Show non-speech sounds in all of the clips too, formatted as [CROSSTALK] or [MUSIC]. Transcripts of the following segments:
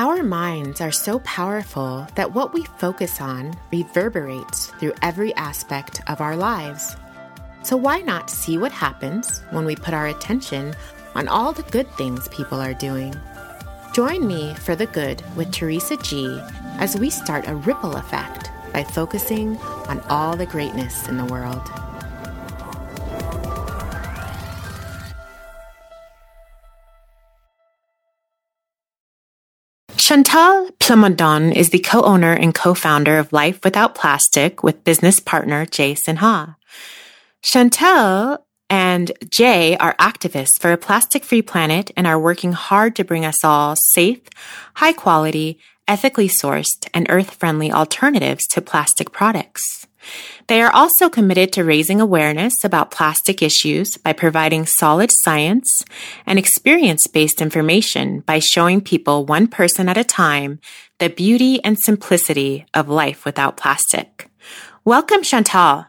Our minds are so powerful that what we focus on reverberates through every aspect of our lives. So, why not see what happens when we put our attention on all the good things people are doing? Join me for the good with Teresa G as we start a ripple effect by focusing on all the greatness in the world. Chantal Plamondon is the co-owner and co-founder of Life Without Plastic with business partner Jay Sinha. Chantal and Jay are activists for a plastic-free planet and are working hard to bring us all safe, high quality, ethically sourced, and earth-friendly alternatives to plastic products. They are also committed to raising awareness about plastic issues by providing solid science and experience based information by showing people one person at a time the beauty and simplicity of life without plastic. Welcome, Chantal.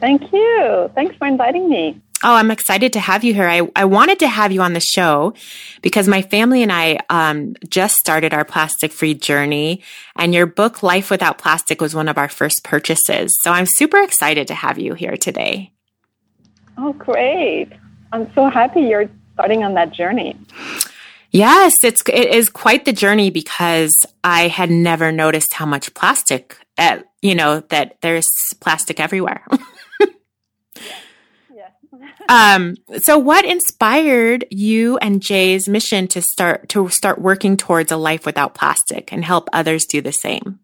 Thank you. Thanks for inviting me. Oh, I'm excited to have you here. I, I wanted to have you on the show because my family and I um, just started our plastic free journey, and your book, Life Without Plastic, was one of our first purchases. So I'm super excited to have you here today. Oh, great. I'm so happy you're starting on that journey. Yes, it's it is quite the journey because I had never noticed how much plastic, uh, you know, that there's plastic everywhere. [LAUGHS] Um, so what inspired you and Jay's mission to start to start working towards a life without plastic and help others do the same?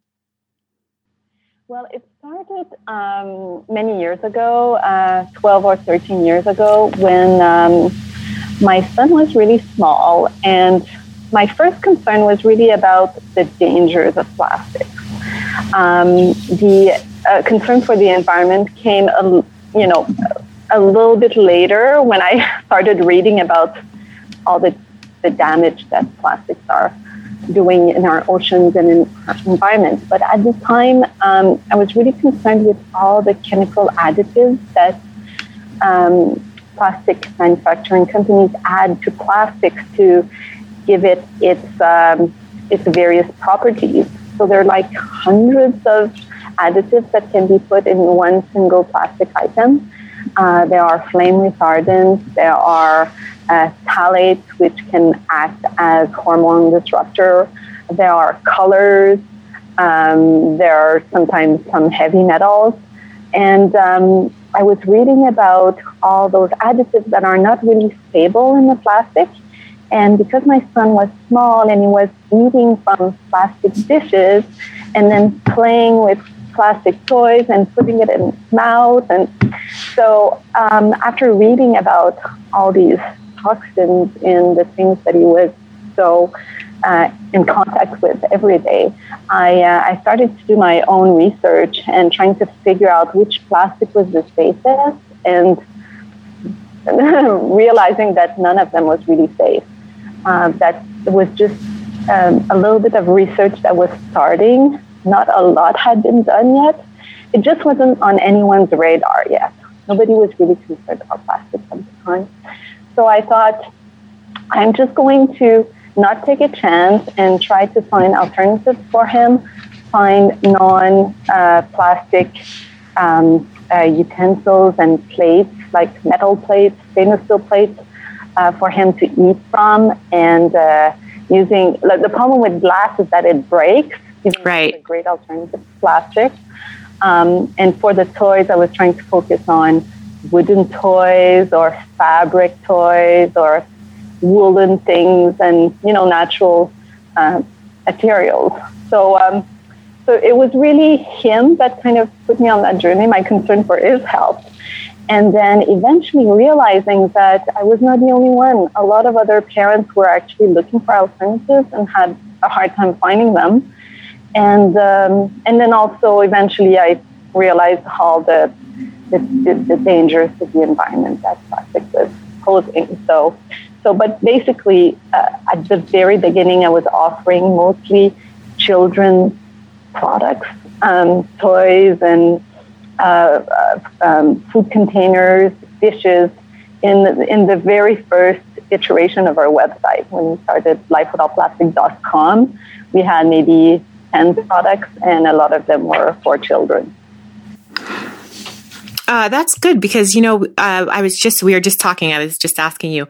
Well, it started um, many years ago, uh, 12 or 13 years ago, when um, my son was really small. And my first concern was really about the dangers of plastic. Um, the uh, concern for the environment came, you know, a little bit later when I [LAUGHS] started reading about all the, the damage that plastics are doing in our oceans and in our environment. But at the time, um, I was really concerned with all the chemical additives that um, plastic manufacturing companies add to plastics to give it its um, its various properties. So there are like hundreds of additives that can be put in one single plastic item. Uh, there are flame retardants. There are uh, phthalates, which can act as hormone disruptor. There are colors. Um, there are sometimes some heavy metals. And um, I was reading about all those additives that are not really stable in the plastic. And because my son was small and he was eating from plastic dishes and then playing with plastic toys and putting it in his mouth. And so, um, after reading about all these toxins in the things that he was so uh, in contact with every day, I, uh, I started to do my own research and trying to figure out which plastic was the safest and [LAUGHS] realizing that none of them was really safe. Uh, that was just um, a little bit of research that was starting not a lot had been done yet. It just wasn't on anyone's radar yet. Nobody was really concerned about plastics at the time. So I thought, I'm just going to not take a chance and try to find alternatives for him, find non uh, plastic um, uh, utensils and plates, like metal plates, stainless steel plates, uh, for him to eat from. And uh, using like, the problem with glass is that it breaks even right. a great alternative to plastic. Um, and for the toys, I was trying to focus on wooden toys or fabric toys or woolen things and you know natural uh, materials. So um, so it was really him that kind of put me on that journey. My concern for his health, and then eventually realizing that I was not the only one. A lot of other parents were actually looking for alternatives and had a hard time finding them and um, and then also eventually I realized how the the, the, the dangers to the environment that plastic was posing. So so but basically uh, at the very beginning I was offering mostly children products, um, toys and uh, uh, um, food containers, dishes in the, in the very first iteration of our website. When we started lifewithoutplastic.com, we had maybe 10 products, and a lot of them were for children. Uh, that's good because, you know, uh, I was just, we were just talking, I was just asking you,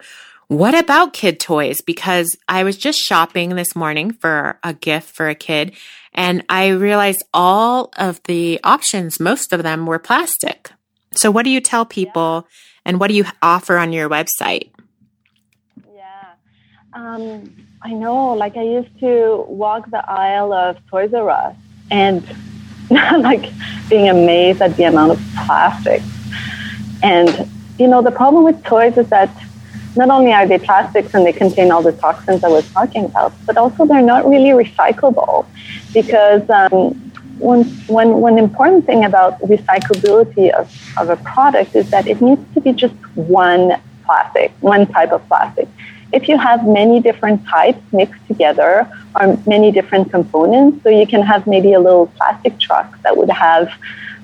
what about kid toys? Because I was just shopping this morning for a gift for a kid and I realized all of the options, most of them were plastic. So what do you tell people yeah. and what do you offer on your website? Yeah. Um, I know, like I used to walk the aisle of Toys R Us and [LAUGHS] like being amazed at the amount of plastic. And, you know, the problem with toys is that not only are they plastics and they contain all the toxins I was talking about, but also they're not really recyclable because um, one, one, one important thing about recyclability of, of a product is that it needs to be just one plastic, one type of plastic. If you have many different types mixed together or many different components, so you can have maybe a little plastic truck that would have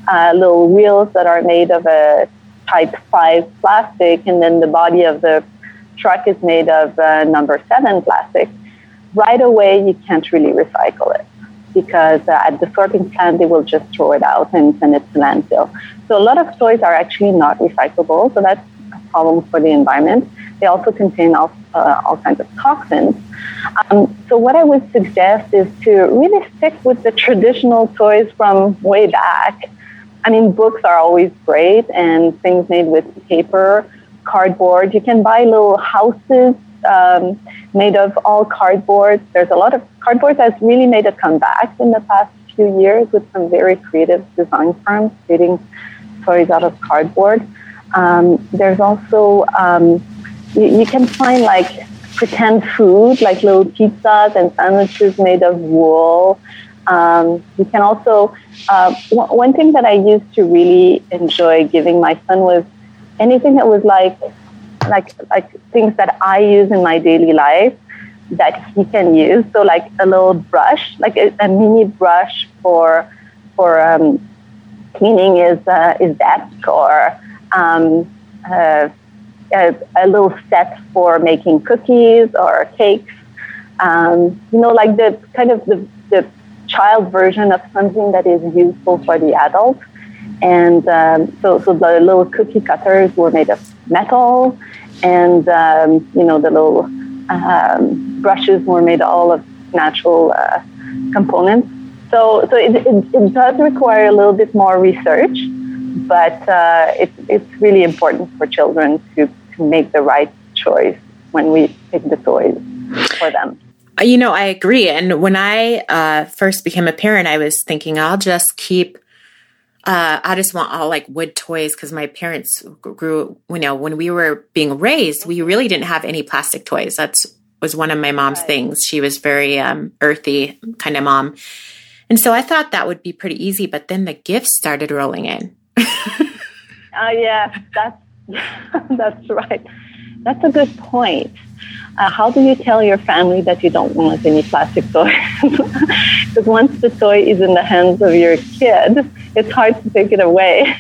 uh, little wheels that are made of a type 5 plastic, and then the body of the truck is made of uh, number 7 plastic, right away you can't really recycle it because uh, at the sorting plant they will just throw it out and send it to landfill. So a lot of toys are actually not recyclable, so that's a problem for the environment. They also contain all, uh, all kinds of toxins. Um, so what I would suggest is to really stick with the traditional toys from way back. I mean, books are always great, and things made with paper, cardboard. You can buy little houses um, made of all cardboard. There's a lot of cardboard that's really made a comeback in the past few years with some very creative design firms creating toys out of cardboard. Um, there's also um, you, you, can find like pretend food, like little pizzas and sandwiches made of wool. Um, you can also uh, w- one thing that I used to really enjoy giving my son was anything that was like like like things that I use in my daily life that he can use. So like a little brush, like a, a mini brush for for um, cleaning his uh, his desk, or um, uh, a, a, little set for making cookies or cakes. Um, you know, like the kind of the, the child version of something that is useful for the adult. And um, so, so the little cookie cutters were made of metal, and um, you know the little um, brushes were made all of natural uh, components. So, so it, it, it, does require a little bit more research, but uh, it, it's really important for children to, to make the right choice when we pick the toys for them. Uh, you know, I agree. And when I uh, first became a parent, I was thinking I'll just keep uh, I just want all like wood toys because my parents grew, you know, when we were being raised, we really didn't have any plastic toys. That's was one of my mom's right. things. She was very um, earthy kind of mom. And so I thought that would be pretty easy, but then the gifts started rolling in. [LAUGHS] Oh uh, yeah, that's [LAUGHS] that's right. That's a good point. Uh, how do you tell your family that you don't want any plastic toys? [LAUGHS] Because once the toy is in the hands of your kid, it's hard to take it away.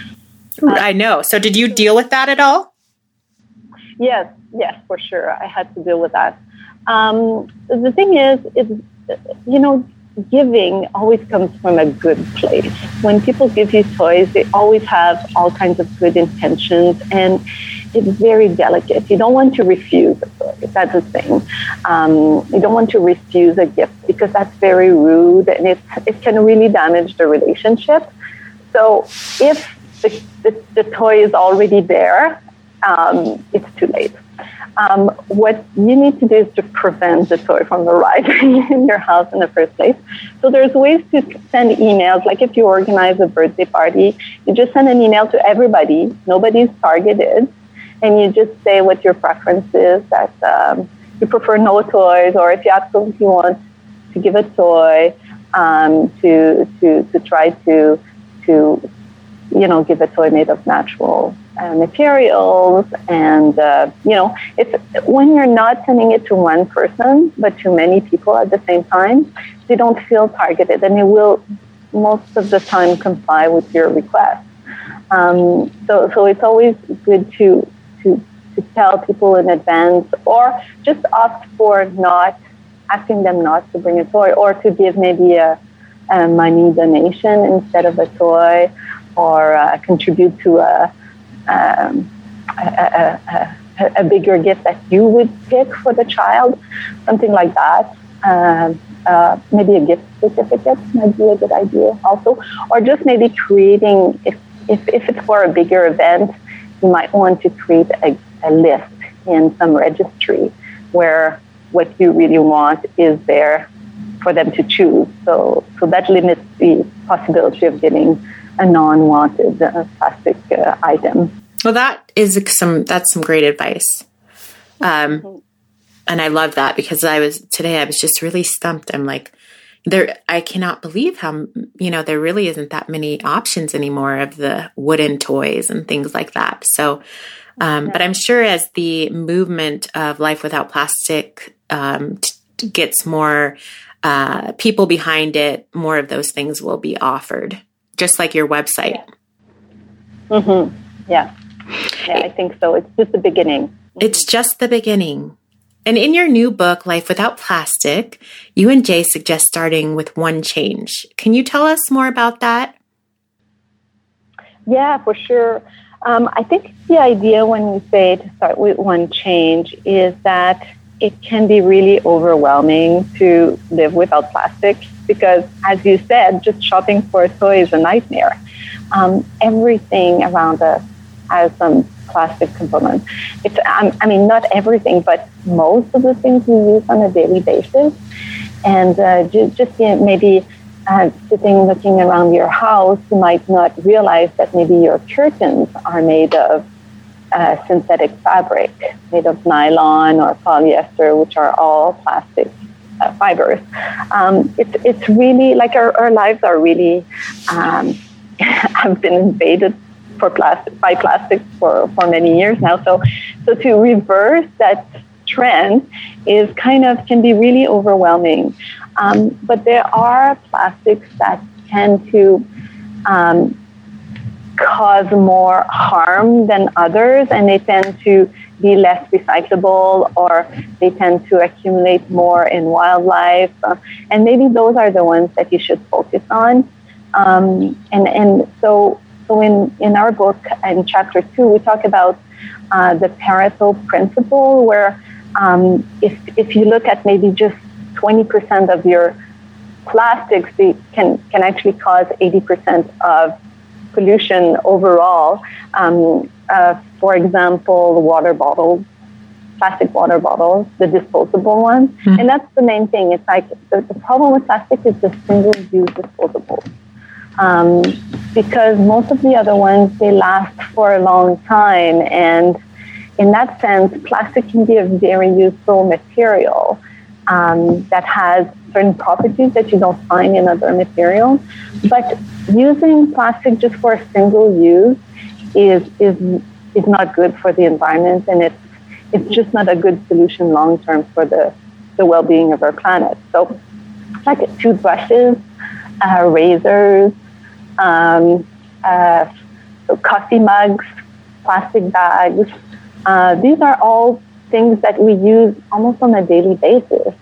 [LAUGHS] I know. So, did you deal with that at all? Yes, yes, for sure. I had to deal with that. Um, the thing is, is you know, giving always comes from a good place. When people give you toys, they always have all kinds of good intentions, and it's very delicate. You don't want to refuse a toy. That's the thing. Um, you don't want to refuse a gift because that's very rude, and it it can really damage the relationship. So if the, the, the toy is already there, um, it's too late. Um, what you need to do is to prevent the toy from arriving [LAUGHS] in your house in the first place. So there's ways to send emails. Like if you organize a birthday party, you just send an email to everybody. Nobody's targeted, and you just say what your preference is. That um, you prefer no toys, or if you absolutely want to give a toy, um, to to to try to to you know give a toy made of natural uh, materials and uh, you know it's when you're not sending it to one person but to many people at the same time they don't feel targeted and they will most of the time comply with your request. Um, so so it's always good to to to tell people in advance, or just opt for not asking them not to bring a toy, or to give maybe a, a money donation instead of a toy, or uh, contribute to a, um, a, a, a, bigger gift that you would pick for the child, something like that. Um, uh, maybe a gift certificate might be a good idea also, or just maybe creating, if, if, if it's for a bigger event, you might want to create a, a list in some registry where what you really want is there for them to choose. So, so that limits the possibility of getting a non-wanted uh, plastic uh, item. Well, that is some that's some great advice. Um, and I love that because I was today I was just really stumped. I'm like, there I cannot believe how you know there really isn't that many options anymore of the wooden toys and things like that. So, um, but I'm sure as the movement of life without plastic um, t- gets more uh, people behind it, more of those things will be offered, just like your website. Yeah. Mm-hmm. Yeah. Yeah, I think so. It's just the beginning. It's just the beginning. And in your new book, Life Without Plastic, you and Jay suggest starting with one change. Can you tell us more about that? Yeah, for sure. Um, I think the idea when we say to start with one change is that it can be really overwhelming to live without plastic because, as you said, just shopping for a toy is a nightmare. Um, everything around us has some plastic component. It's, um, I mean, not everything, but most of the things we use on a daily basis. And uh, just, maybe uh, sitting looking around your house, you might not realize that maybe your curtains are made of uh, synthetic fabric, made of nylon or polyester, which are all plastic uh, fibers. Um, it's, it's really like our, our lives are really um, [LAUGHS] have been invaded for plastic by plastic for, for many years now. So so to reverse that trend is kind of can be really overwhelming. Um, but there are plastics that tend to um, cause more harm than others, and they tend to be less recyclable or they tend to accumulate more in wildlife. Uh, and maybe those are the ones that you should focus on. Um, and, and so so in, in our book, in chapter two, we talk about uh, the Pareto principle, where um, if, if you look at maybe just 20% of your plastics, they can, can actually cause 80% of pollution overall. Um, uh, for example, water bottles, plastic water bottles, the disposable ones. Mm-hmm. And that's the main thing. It's like the, the problem with plastic is the single use disposable um, because most of the other ones they last for a long time, and in that sense, plastic can be a very useful material um, that has certain properties that you don't find in other materials. But using plastic just for a single use is is is not good for the environment, and it's it's just not a good solution long term for the the well being of our planet. So, like toothbrushes, uh, razors, um, uh, coffee mugs, plastic bags. Uh, these are all things that we use almost on a daily basis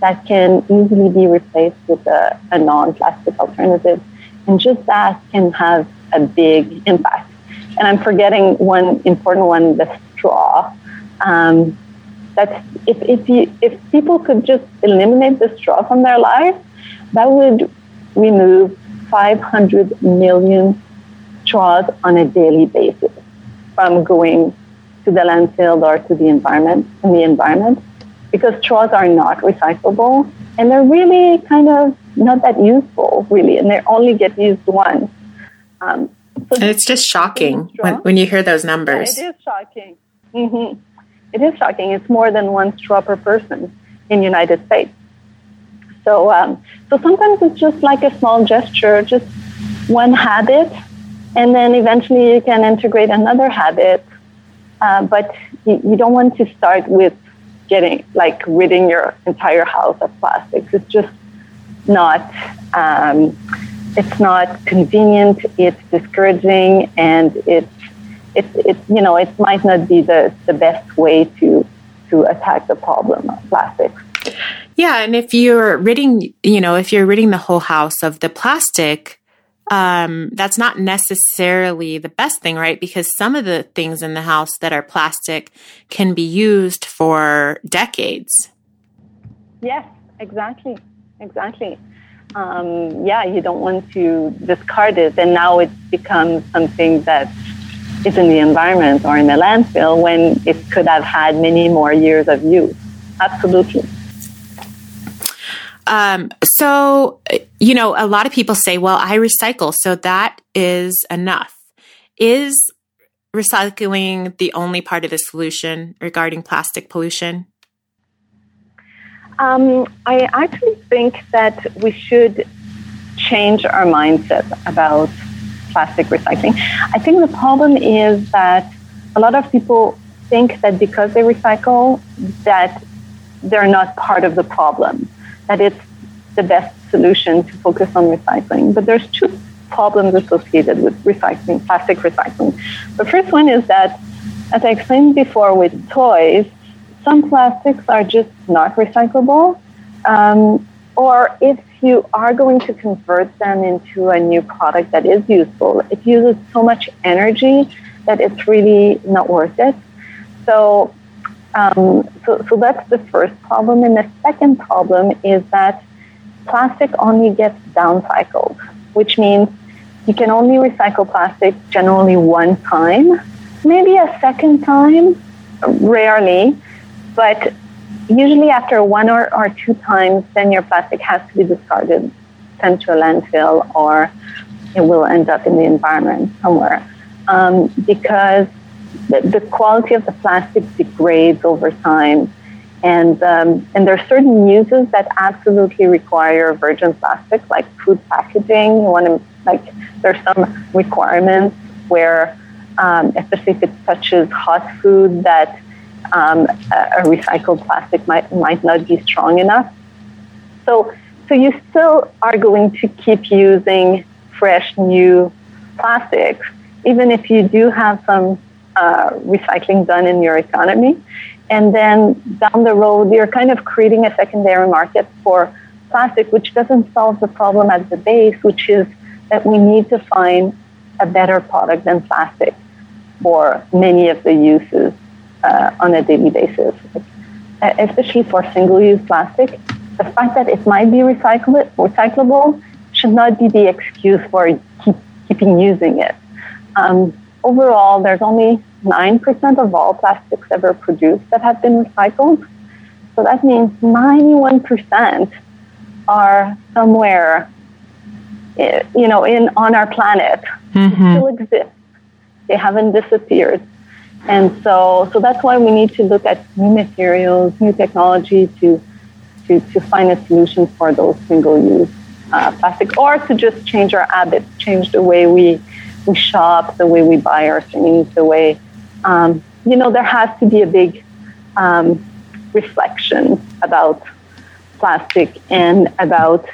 that can easily be replaced with a, a non-plastic alternative. And just that can have a big impact. And I'm forgetting one important one, the straw. Um, that's if, if, you, if people could just eliminate the straw from their life, that would remove 500 million straws on a daily basis from going to the landfill or to the environment in the environment because straws are not recyclable and they're really kind of not that useful really and they only get used once. Um, so and it's just shocking when, when you hear those numbers. yeah, it is shocking. Mm-hmm. it is shocking. It's more than one straw per person in united states so, um, so sometimes it's just like a small gesture, just one habit, and then eventually you can integrate another habit. Uh, but you, you, don't want to start with getting like ridding your entire house of plastics. It's just not. Um, it's not convenient. It's discouraging, and it's it, it you know it might not be the, the best way to to attack the problem of plastics. Yeah, and if you're ridding, you know, if you're ridding the whole house of the plastic, um, that's not necessarily the best thing, right? Because some of the things in the house that are plastic can be used for decades. Yes, exactly, exactly. Um, yeah, you don't want to discard it, and now it becomes something that is in the environment or in the landfill when it could have had many more years of use. Absolutely. Um, so, you know, a lot of people say, well, I recycle, so that is enough. Is recycling the only part of the solution regarding plastic pollution? Um, I actually think that we should change our mindset about plastic recycling. I think the problem is that a lot of people think that because they recycle, that they're not part of the problem, that it's the best solution to focus on recycling. But there's two problems associated with recycling, plastic recycling. The first one is that, as I explained before with toys, some plastics are just not recyclable. Um, or if you are going to convert them into a new product that is useful, it uses so much energy that it's really not worth it. So, um, so, so that's the first problem. And the second problem is that plastic only gets downcycled, which means you can only recycle plastic generally one time, maybe a second time, rarely, but usually after one or, or two times, then your plastic has to be discarded, sent to a landfill, or it will end up in the environment somewhere. Um, because the, the, quality of the plastic degrades over time. And, um, and there are certain uses that absolutely require virgin plastic, like food packaging. You want to, like, there's some requirements where, um, especially if it touches hot food, that um, a, recycled plastic might, might not be strong enough. So, so you still are going to keep using fresh, new plastics, even if you do have some uh, recycling done in your economy. And then down the road, you're kind of creating a secondary market for plastic, which doesn't solve the problem at the base, which is that we need to find a better product than plastic for many of the uses uh, on a daily basis, especially for single-use plastic. The fact that it might be recyclable, recyclable should not be the excuse for keep, keeping using it. Um, overall, there's only 9% of all plastics ever produced that have been recycled. So that means 91% are somewhere, eh, you know, in on our planet. Mm-hmm. still exist. They haven't disappeared. And so, so that's why we need to look at new materials, new technology to, to, to find a solution for those single-use uh, plastic, or to just change our habits, change the way we, we shop, the way we buy our things, the way, um, you know, there has to be a big um, reflection about plastic and about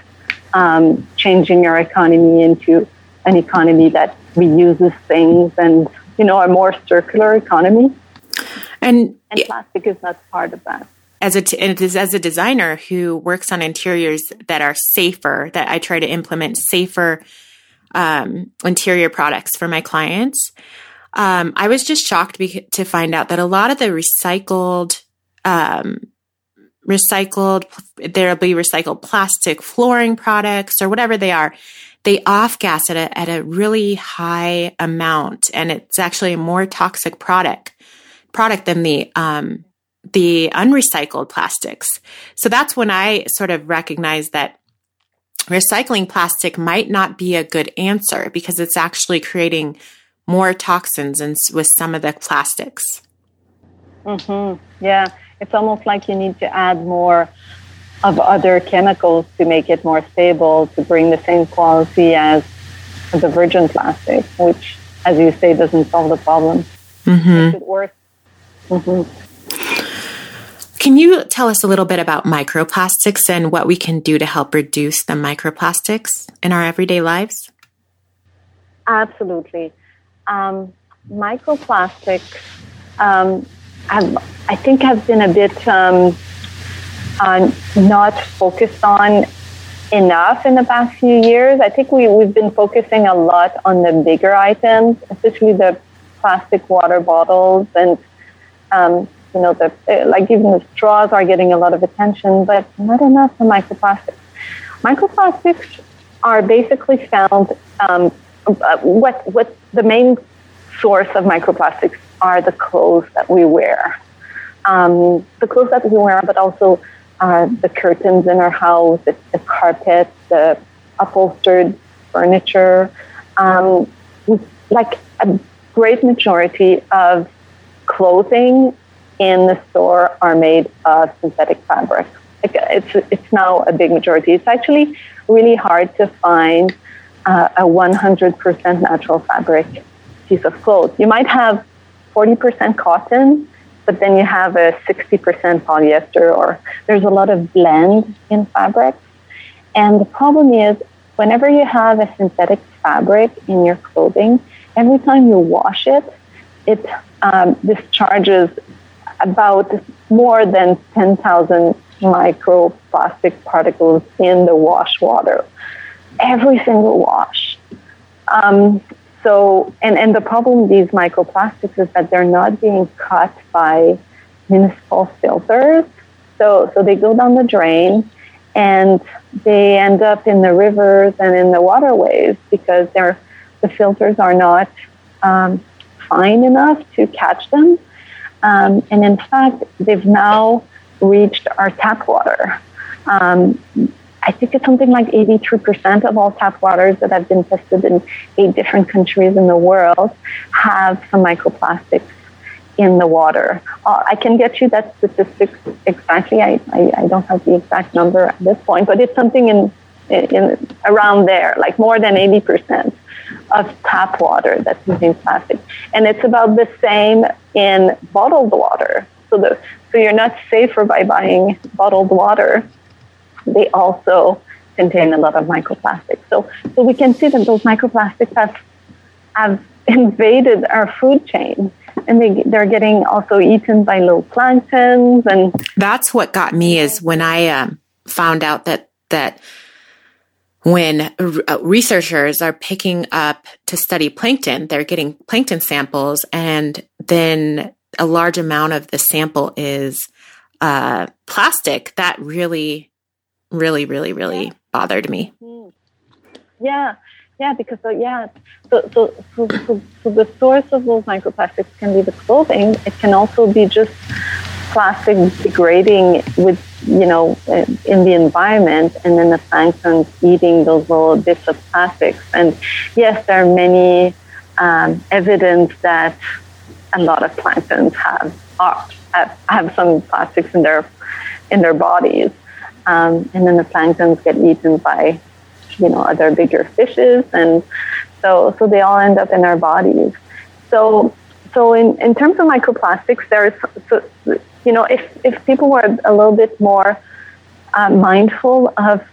um, changing our economy into an economy that reuses things and you know, a more circular economy. And, and plastic is not part of that. As a t- as a designer who works on interiors that are safer, that I try to implement safer um, interior products for my clients. Um, I was just shocked be- to find out that a lot of the recycled, um, recycled, there'll be recycled plastic flooring products or whatever they are they off gas at a, at a really high amount. And it's actually a more toxic product, product than the, um, the unrecycled plastics. So that's when I sort of recognized that recycling plastic might not be a good answer because it's actually creating more toxins in, with some of the plastics. Mm-hmm. Yeah, it's almost like you need to add more of other chemicals to make it more stable to bring the same quality as the virgin plastic, which, as you say, doesn't solve the problem. Mm-hmm. Makes it worse. Mm-hmm. Can you tell us a little bit about microplastics and what we can do to help reduce the microplastics in our everyday lives? Absolutely. Um, microplastics, um, I think, have been a bit um, uh, not focused on enough in the past few years. I think we, we've been focusing a lot on the bigger items, especially the plastic water bottles and um, you know the like even the straws are getting a lot of attention, but not enough for microplastics. Microplastics are basically found. Um, uh, what what the main source of microplastics are the clothes that we wear, um, the clothes that we wear, but also uh, the curtains in our house, the, the carpet, the upholstered furniture. Um, like a great majority of clothing in the store are made of synthetic fabric. Like it's, it's now a big majority. It's actually really hard to find uh, a 100% natural fabric piece of clothes. You might have 40% cotton, but then you have a 60% polyester, or there's a lot of blend in fabrics. And the problem is, whenever you have a synthetic fabric in your clothing, every time you wash it, it um, discharges about more than 10,000 microplastic particles in the wash water. Every single wash. Um, so, and, and the problem with these microplastics is that they're not being cut by municipal filters. So, so they go down the drain and they end up in the rivers and in the waterways because the filters are not um, fine enough to catch them. Um, and in fact, they've now reached our tap water. Um, I think it's something like 83% of all tap waters that have been tested in eight different countries in the world have some microplastics in the water. Uh, I can get you that statistic exactly. I, I, I, don't have the exact number at this point, but it's something in, in around there, like more than 80% of tap water that contains plastic. And it's about the same in bottled water. So, the, so you're not safer by buying bottled water they also contain a lot of microplastics. So, so we can see that those microplastics have, have [LAUGHS] invaded our food chain and they, they're getting also eaten by little planktons and that's what got me is when i um, found out that that when uh, researchers are picking up to study plankton they're getting plankton samples and then a large amount of the sample is uh, plastic that really really, really, really bothered me. Mm. Yeah, yeah, because uh, yeah, so, so so, so so the source of those microplastics can be the clothing. It can also be just plastic degrading with you know in the environment, and then the plankton eating those little bits of plastics. And yes, there are many um, evidence that a lot of planktons have are, have, some plastics in their in their bodies. Um, and then the planktons get eaten by, you know, other bigger fishes, and so so they all end up in our bodies. So so in, in terms of microplastics, there's so, you know if if people were a little bit more uh, mindful of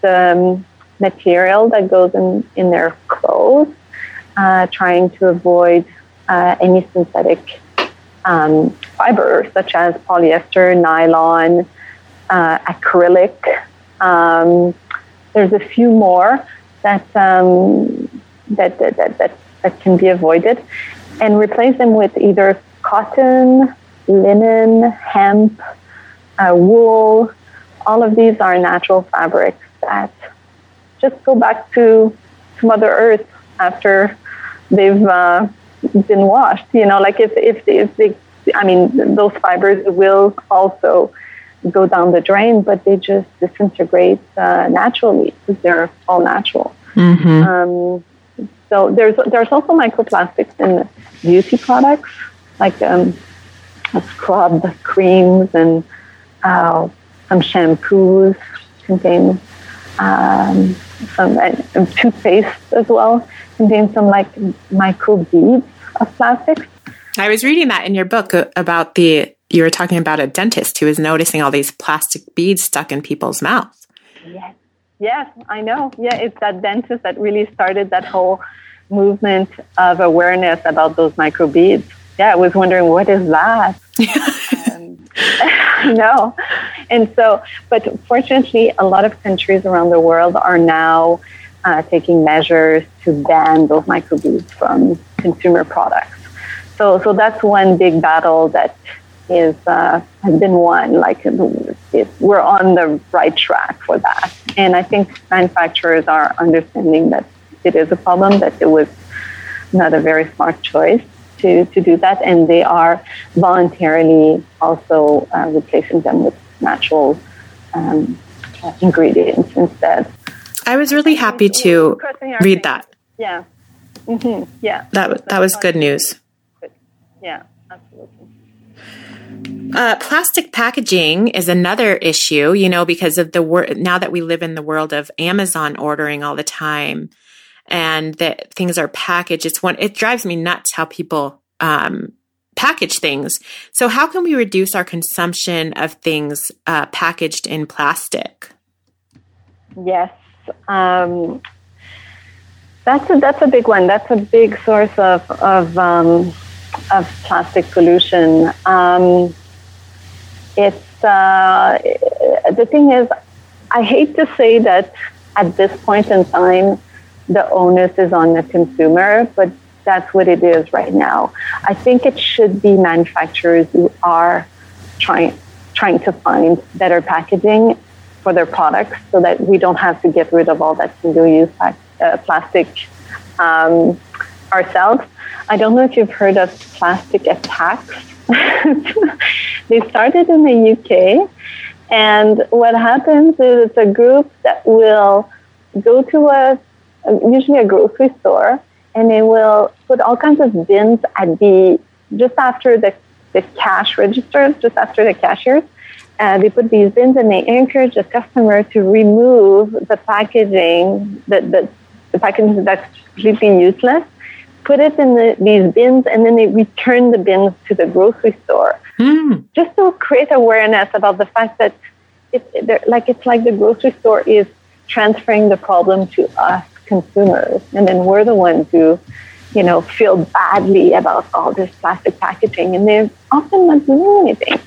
the material that goes in in their clothes, uh, trying to avoid uh, any synthetic um, fibers such as polyester, nylon, uh, acrylic. Um, there's a few more that, um, that, that, that, that, that can be avoided and replace them with either cotton, linen, hemp, uh, wool. All of these are natural fabrics that just go back to, to Mother Earth after they've uh, been washed. You know, like if, if, if they, I mean, those fibers will also go down the drain, but they just disintegrate uh, naturally because they're all natural. Mm-hmm. Um, so there's there's also microplastics in beauty products like um, scrub creams and uh, some shampoos contain um, some uh, toothpaste as well contain some like micro beads of plastics. I was reading that in your book about the you were talking about a dentist who was noticing all these plastic beads stuck in people's mouths. Yes, yes, I know. Yeah, it's that dentist that really started that whole movement of awareness about those microbeads. Yeah, I was wondering what is that. [LAUGHS] [LAUGHS] no, and so, but fortunately, a lot of countries around the world are now uh, taking measures to ban those microbeads from consumer products. So, so that's one big battle that is uh, has been won. Like it, we're on the right track for that, and I think manufacturers are understanding that it is a problem. That it was not a very smart choice to to do that, and they are voluntarily also uh, replacing them with natural um, ingredients instead. I was really happy to read that. Yeah. Mm-hmm. Yeah. That that was good news. Yeah, absolutely. Uh, plastic packaging is another issue, you know, because of the wor- now that we live in the world of Amazon ordering all the time, and that things are packaged. It's one. It drives me nuts how people um, package things. So, how can we reduce our consumption of things uh, packaged in plastic? Yes, um, that's a, that's a big one. That's a big source of of um, of plastic pollution. Um, it's uh, the thing is, I hate to say that at this point in time, the onus is on the consumer, but that's what it is right now. I think it should be manufacturers who are trying trying to find better packaging for their products so that we don't have to get rid of all that single use uh, plastic um, ourselves. I don't know if you've heard of plastic attacks. [LAUGHS] they started in the UK, and what happens is it's a group that will go to a usually a grocery store, and they will put all kinds of bins at the just after the the cash registers, just after the cashiers. Uh, they put these bins and they encourage the customer to remove the packaging, the, the, the packaging that's completely useless, put it in the, these bins, and then they return the bins to the grocery store. Mm. Just to create awareness about the fact that it, like it's like the grocery store is transferring the problem to us consumers, and then we're the ones who, you know, feel badly about all this plastic packaging, and they're often not doing anything.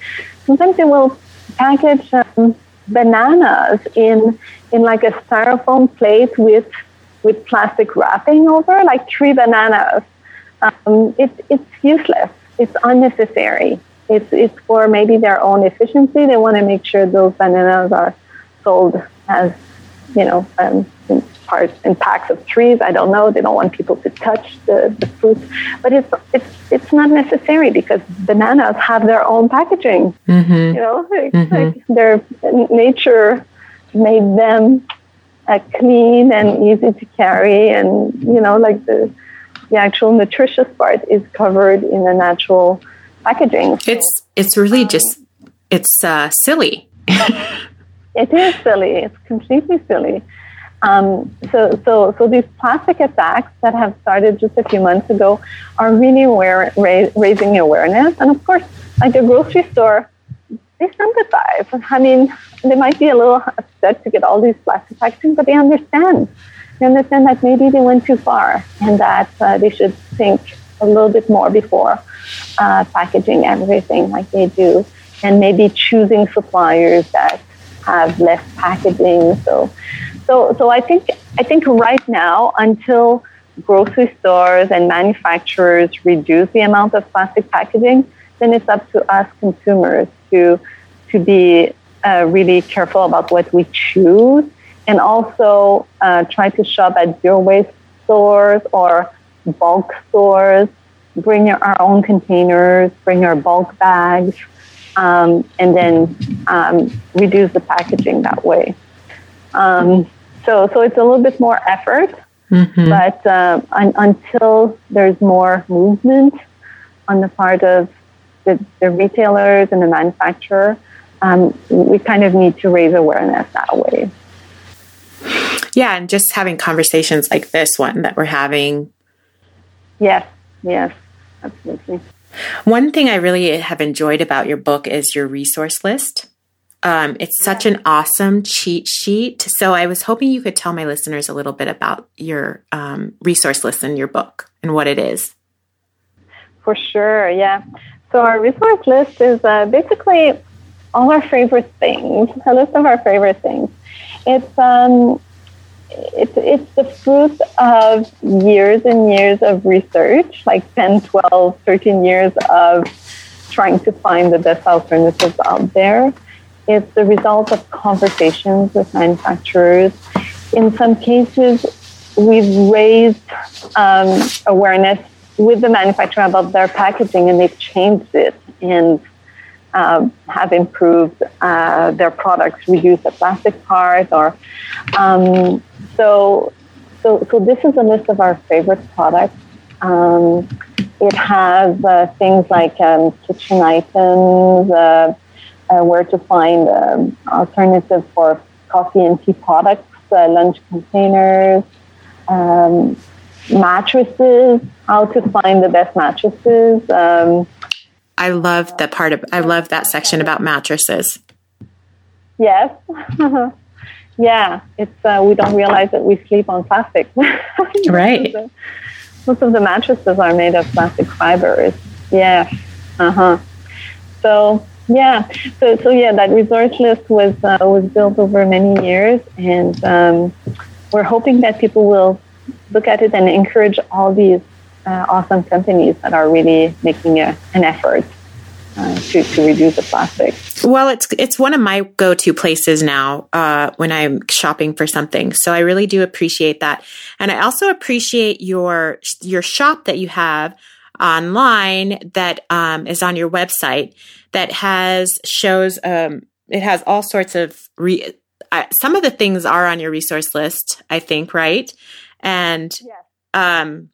Sometimes they will package um, bananas in in like a styrofoam plate with with plastic wrapping over, like three bananas. Um, it, it's useless. It's unnecessary. It's, it's for maybe their own efficiency. They want to make sure those bananas are sold as, you know, um, in parts in packs of trees. I don't know. They don't want people to touch the, the fruit, but it's it's it's not necessary because bananas have their own packaging. Mm-hmm. You know, like, mm-hmm. like their nature made them uh, clean and easy to carry, and you know, like the the actual nutritious part is covered in the natural packaging. So, it's it's really um, just it's uh, silly. [LAUGHS] it is silly. It's completely silly. Um, so, so, so these plastic attacks that have started just a few months ago are really aware, ra- raising awareness. And of course, like the grocery store, they sympathize. I mean, they might be a little upset to get all these plastic packaging, but they understand. They understand that maybe they went too far and that uh, they should think a little bit more before uh, packaging everything like they do, and maybe choosing suppliers that have less packaging. So, so, so I think I think right now, until grocery stores and manufacturers reduce the amount of plastic packaging, then it's up to us consumers to to be uh, really careful about what we choose, and also uh, try to shop at zero waste stores or bulk stores. Bring our own containers. Bring your bulk bags um, and then um, reduce the packaging that way. Um, so, so it's a little bit more effort, mm-hmm. but uh, un- until there's more movement on the part of the, the retailers and the manufacturer, um, we kind of need to raise awareness that way. Yeah, and just having conversations like this one that we're having. Yes, yes, absolutely. One thing I really have enjoyed about your book is your resource list. Um, it's such an awesome cheat sheet. So I was hoping you could tell my listeners a little bit about your um, resource list in your book and what it is. For sure, yeah. So our resource list is uh, basically all our favorite things, a list of our favorite things. It's um, it's, it's the fruit of years and years of research, like 10, 12, 13 years of trying to find the best alternatives out there. It's the result of conversations with manufacturers. In some cases, we've raised um, awareness with the manufacturer about their packaging and they've changed it and uh, have improved uh, their products, reduced the plastic part, or um, so. So, so this is a list of our favorite products. Um, it has uh, things like um, kitchen items, uh, uh, where to find um, for coffee and tea products, uh, lunch containers, um, mattresses, how to find the best mattresses. I love the part of I love that section about mattresses. Yes. [LAUGHS] yeah, it's uh, we don't realize that we sleep on plastic. [LAUGHS] right. Most of the mattresses are made of plastic fibers. Yeah. Uh huh. So yeah. So so yeah, that resource list was uh, was built over many years, and um, we're hoping that people will look at it and encourage all these uh, awesome companies that are really making a, an effort uh, to, to reduce the plastic. Well, it's it's one of my go to places now uh, when I'm shopping for something. So I really do appreciate that, and I also appreciate your your shop that you have online that um, is on your website that has shows um, it has all sorts of re- some of the things are on your resource list. I think right, and yes. um,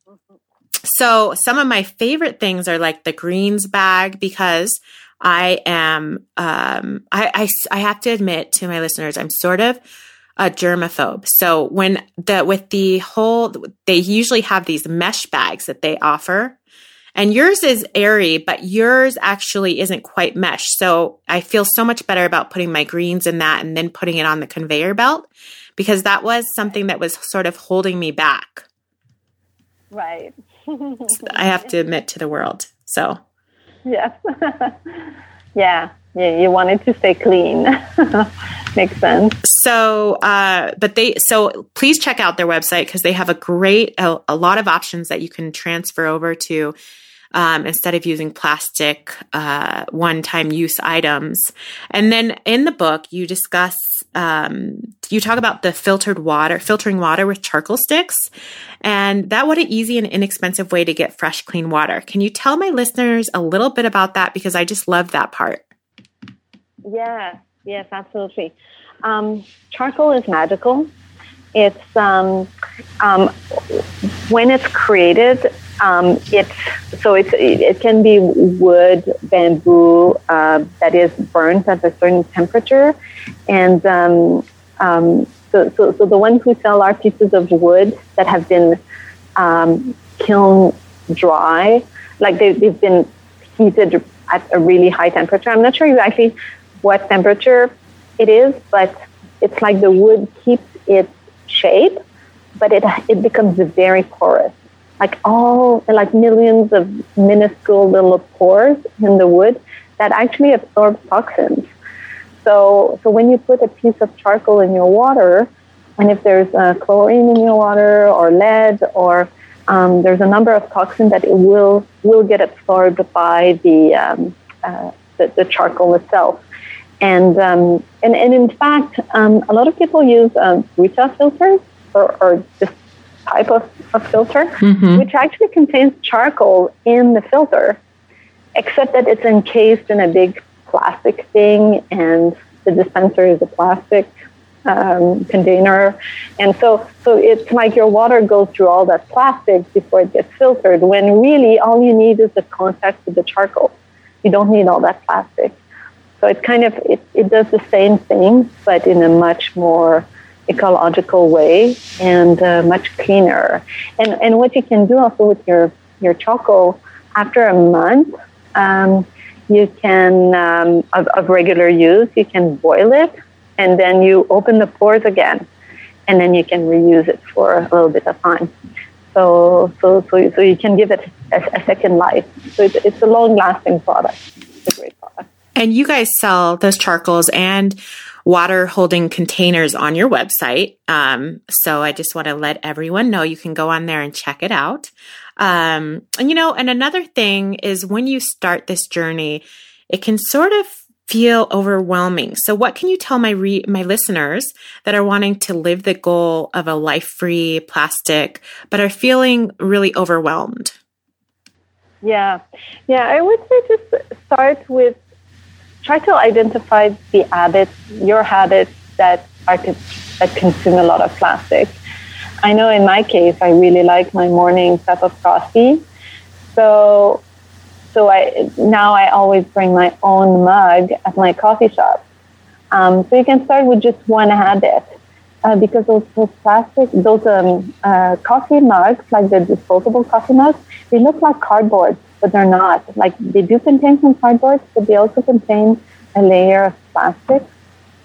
so some of my favorite things are like the greens bag because I am, um, I, I, I have to admit to my listeners, I'm sort of a germaphobe. So when the, with the whole, they usually have these mesh bags that they offer and yours is airy, but yours actually isn't quite mesh. So I feel so much better about putting my greens in that and then putting it on the conveyor belt because that was something that was sort of holding me back. Right. I have to admit to the world. So, yes. [LAUGHS] yeah. Yeah, you wanted to stay clean. [LAUGHS] Makes sense. So, uh, but they, so please check out their website because they have a great, a, a, lot of options that you can transfer over to um, instead of using plastic uh, one time use items. And then in the book, you discuss, um, you talk about the filtered water, filtering water with charcoal sticks. And that what an easy and inexpensive way to get fresh, clean water. Can you tell my listeners a little bit about that? Because I just love that part. Yeah, yes, absolutely. Um, charcoal is magical. It's um, um, when it's created, um, it's so it's it can be wood, bamboo uh, that is burnt at a certain temperature, and um, um, so, so so the ones who sell are pieces of wood that have been um, kiln dry, like they, they've been heated at a really high temperature. I'm not sure exactly what temperature it is, but it's like the wood keeps its shape, but it it becomes very porous like all like millions of minuscule little pores in the wood that actually absorb toxins. So, so when you put a piece of charcoal in your water, and if there's uh, chlorine in your water or lead or um, there's a number of toxins that it will will get absorbed by the um, uh, the, the, charcoal itself. And, um, and and in fact, um, a lot of people use um, Brita filters or, or just type of, of filter, mm-hmm. which actually contains charcoal in the filter, except that it's encased in a big plastic thing and the dispenser is a plastic um, container. And so, so it's like your water goes through all that plastic before it gets filtered, when really all you need is the contact with the charcoal. You don't need all that plastic. So it kind of, it, it does the same thing, but in a much more ecological way and uh, much cleaner. And and what you can do also with your your charcoal after a month, um, you can, um, of, of regular use, you can boil it and then you open the pores again and then you can reuse it for a little bit of time. So, so, so, so you can give it a, a second life. So it's, it's a long lasting product. It's a great product. And you guys sell those charcoals and water holding containers on your website. Um, so I just want to let everyone know you can go on there and check it out. Um, and you know, and another thing is when you start this journey, it can sort of feel overwhelming. So what can you tell my re- my listeners that are wanting to live the goal of a life-free plastic but are feeling really overwhelmed? Yeah. Yeah, I would say just start with try to identify the habits, your habits that are that consume a lot of plastic. I know in my case, I really like my morning cup of coffee. So, so I now I always bring my own mug at my coffee shop. Um, so you can start with just one habit. Uh, because those, those plastic, those um, uh, coffee mugs, like the disposable coffee mugs, they look like cardboard but they're not. Like they do contain some cardboard, but they also contain a layer of plastic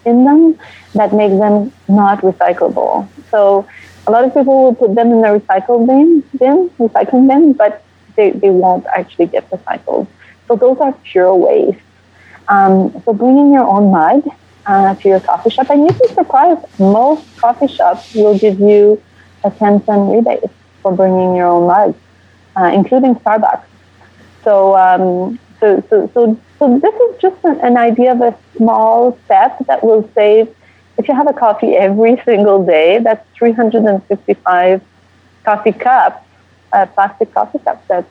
in them that makes them not recyclable. So a lot of people will put them in the recycle bin, bin recycling bin, but they, they won't actually get recycled. So those are pure waste. Um, so bringing your own mug uh, to your coffee shop, and you'd be surprised, most coffee shops will give you a 10 cent rebate for bringing your own mug, uh, including Starbucks. So, um, so, so, so, so this is just an, an idea of a small step that will save. If you have a coffee every [LAUGHS] single day, that's 355 coffee cups, uh, plastic coffee cups that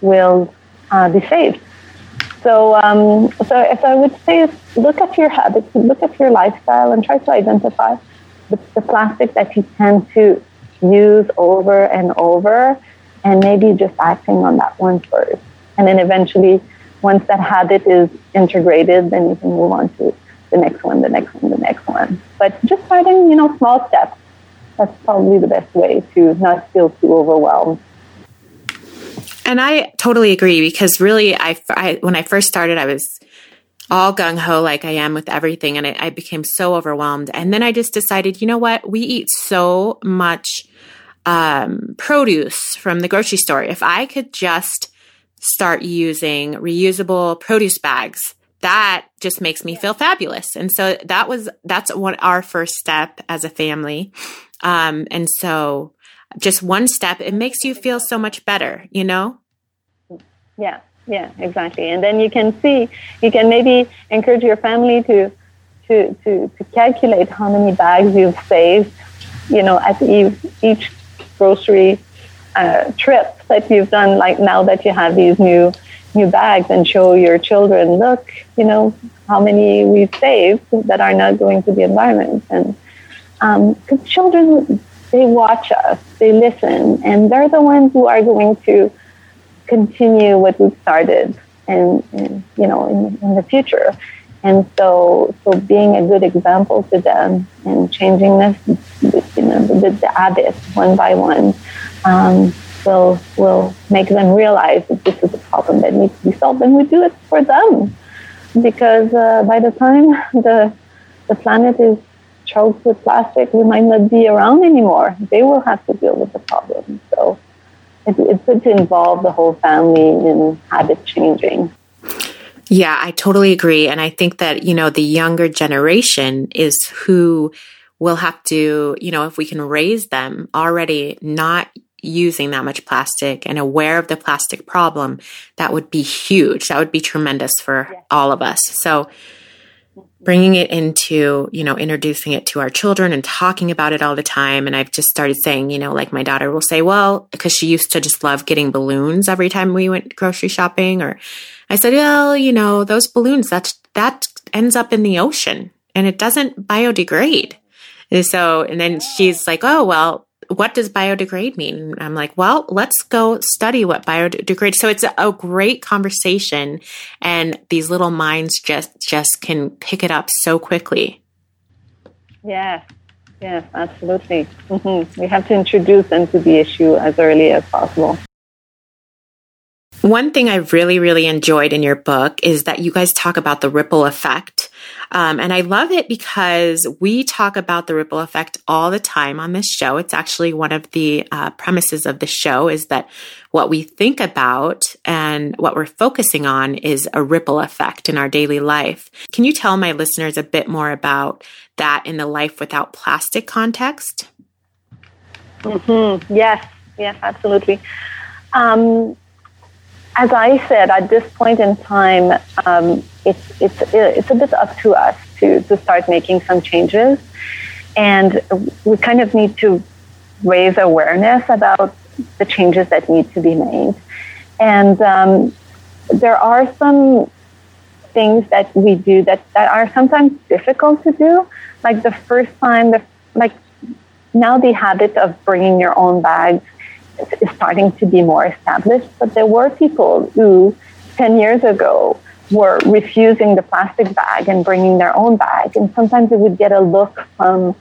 will uh, be saved. So, um, so, if I would say, look at your habits, look at your lifestyle, and try to identify the, the plastic that you tend to use over and over, and maybe just acting on that one first. And then eventually, once that habit is integrated, then you can move on to the next one, the next one, the next one. But just starting, you know, small steps. That's probably the best way to not feel too overwhelmed. And I totally agree because really, I, I when I first started, I was all gung ho like I am with everything, and I, I became so overwhelmed. And then I just decided, you know what? We eat so much um, produce from the grocery store. If I could just start using reusable produce bags. That just makes me feel fabulous. And so that was that's what our first step as a family. Um, and so just one step it makes you feel so much better you know? Yeah yeah exactly. And then you can see you can maybe encourage your family to to to, to calculate how many bags you've saved you know at each, each grocery uh, trip that you've done, like now that you have these new new bags, and show your children, look, you know, how many we've saved that are not going to the environment, and because um, children they watch us, they listen, and they're the ones who are going to continue what we've started, and, and you know, in, in the future. And so, so being a good example to them and changing this, you know, the, the one by one, um, will will make them realize that this is a problem that needs to be solved, and we do it for them because uh, by the time the the planet is choked with plastic, we might not be around anymore. They will have to deal with the problem. So it, it's good to involve the whole family in habit changing. Yeah, I totally agree. And I think that, you know, the younger generation is who will have to, you know, if we can raise them already not using that much plastic and aware of the plastic problem, that would be huge. That would be tremendous for yeah. all of us. So, bringing it into, you know, introducing it to our children and talking about it all the time. And I've just started saying, you know, like my daughter will say, well, because she used to just love getting balloons every time we went grocery shopping. Or I said, well, you know, those balloons, that, that ends up in the ocean and it doesn't biodegrade. And so, and then she's like, oh, well, what does biodegrade mean? I'm like, well, let's go study what biodegrade. So it's a great conversation and these little minds just, just can pick it up so quickly. Yeah. Yes, absolutely. Mm-hmm. We have to introduce them to the issue as early as possible. One thing I really, really enjoyed in your book is that you guys talk about the ripple effect. Um, and I love it because we talk about the ripple effect all the time on this show. It's actually one of the uh, premises of the show is that what we think about and what we're focusing on is a ripple effect in our daily life. Can you tell my listeners a bit more about that in the life without plastic context? Mm-hmm. Yes, yes, absolutely. Um, as I said, at this point in time, um, it's, it's, it's a bit up to us to, to start making some changes. And we kind of need to raise awareness about the changes that need to be made. And um, there are some things that we do that, that are sometimes difficult to do. Like the first time, the, like now the habit of bringing your own bags is starting to be more established. But there were people who 10 years ago were refusing the plastic bag and bringing their own bag. And sometimes it would get a look from,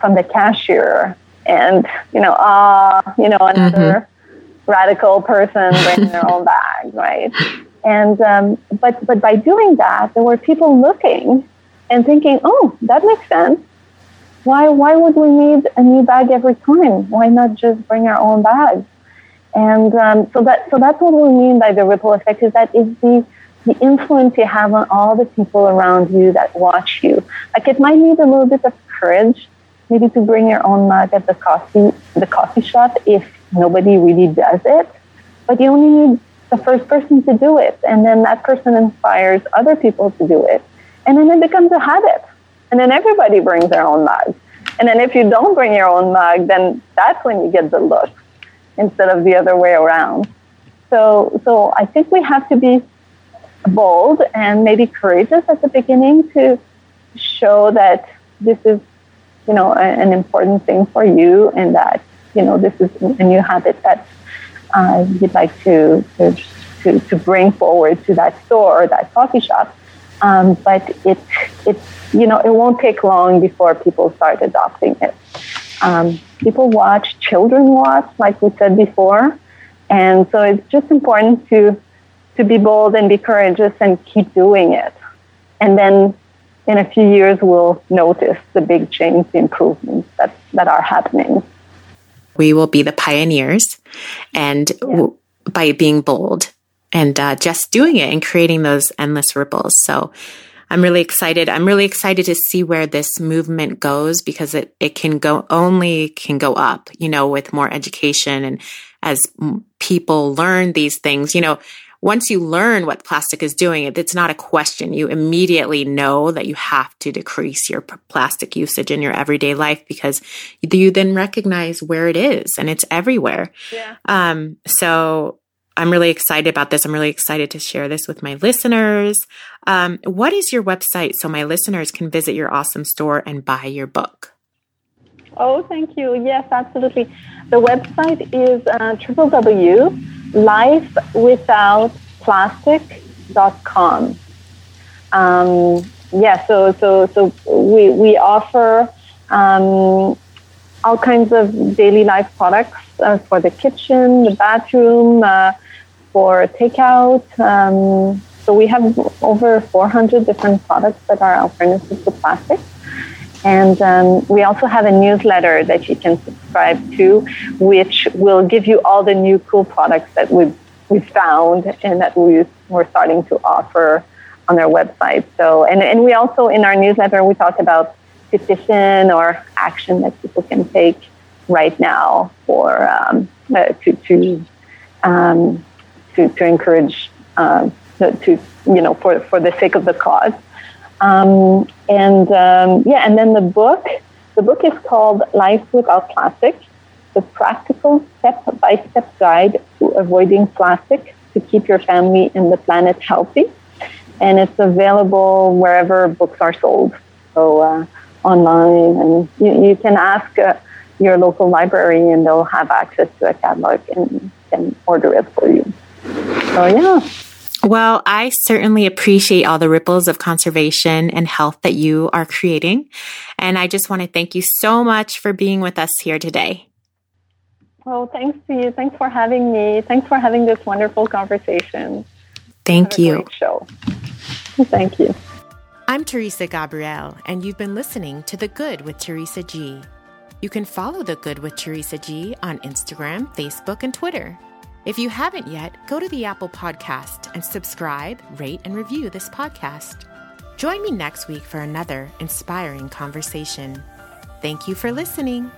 from the cashier and, you know, ah, uh, you know, another mm-hmm. radical person [LAUGHS] bringing their own bag, right? And, um, but, but by doing that, there were people looking and thinking, oh, that makes sense why why would we need a new bag every time? Why not just bring our own bags? And um, so that so that's what we mean by the ripple effect is that is the the influence you have on all the people around you that watch you. Like it might need a little bit of courage, maybe to bring your own mug at the coffee the coffee shop if nobody really does it. But you only need the first person to do it, and then that person inspires other people to do it, and then it becomes a habit. And then everybody brings their own mug. And then if you don't bring your own mug, then that's when you get the look instead of the other way around. So, so I think we have to be bold and maybe courageous at the beginning to show that this is, you know, an important thing for you and that, you know, this is a new habit that uh, you'd like to, to, to, to bring forward to that store or that coffee shop. Um, but it, it, you know, it won't take long before people start adopting it. Um, people watch, children watch, like we said before, and so it's just important to to be bold and be courageous and keep doing it. And then in a few years, we'll notice the big change, the improvements that, that are happening. We will be the pioneers, and yeah. w- by being bold and uh, just doing it and creating those endless ripples. So I'm really excited. I'm really excited to see where this movement goes because it, it can go only can go up, you know, with more education and as people learn these things, you know, once you learn what plastic is doing, it's not a question. You immediately know that you have to decrease your plastic usage in your everyday life because you then recognize where it is and it's everywhere. Yeah. Um, so I'm really excited about this. I'm really excited to share this with my listeners. Um, what is your website so my listeners can visit your awesome store and buy your book? Oh, thank you. Yes, absolutely. The website is uh, www.lifewithoutplastic.com. Um, yeah, so so so we we offer um, all kinds of daily life products uh, for the kitchen, the bathroom, uh, for takeout. Um, so we have over 400 different products that are alternatives to plastic. And um, we also have a newsletter that you can subscribe to, which will give you all the new cool products that we've, we've found and that we, we're starting to offer on our website. So, and, and we also, in our newsletter, we talk about petition or action that people can take right now for um, uh, to, to um, to, to encourage uh, to you know for for the sake of the cause. Um, and um, yeah, and then the book. The book is called Life Without Plastic: The Practical Step-by-Step Guide to Avoiding Plastic to Keep Your Family and the Planet Healthy. And it's available wherever books are sold, so uh, online, and you, you can ask uh, your local library, and they'll have access to a catalog and can order it for you. So, yeah. Well, I certainly appreciate all the ripples of conservation and health that you are creating. And I just want to thank you so much for being with us here today. Oh, thanks to you. Thanks for having me. Thanks for having this wonderful conversation. Thank you. show. Thank you. I'm Teresa Gabrielle, and you've been listening to The Good with Teresa G. You can follow The Good with Teresa G on Instagram, Facebook, and Twitter. If you haven't yet, go to the Apple Podcast and subscribe, rate, and review this podcast. Join me next week for another inspiring conversation. Thank you for listening.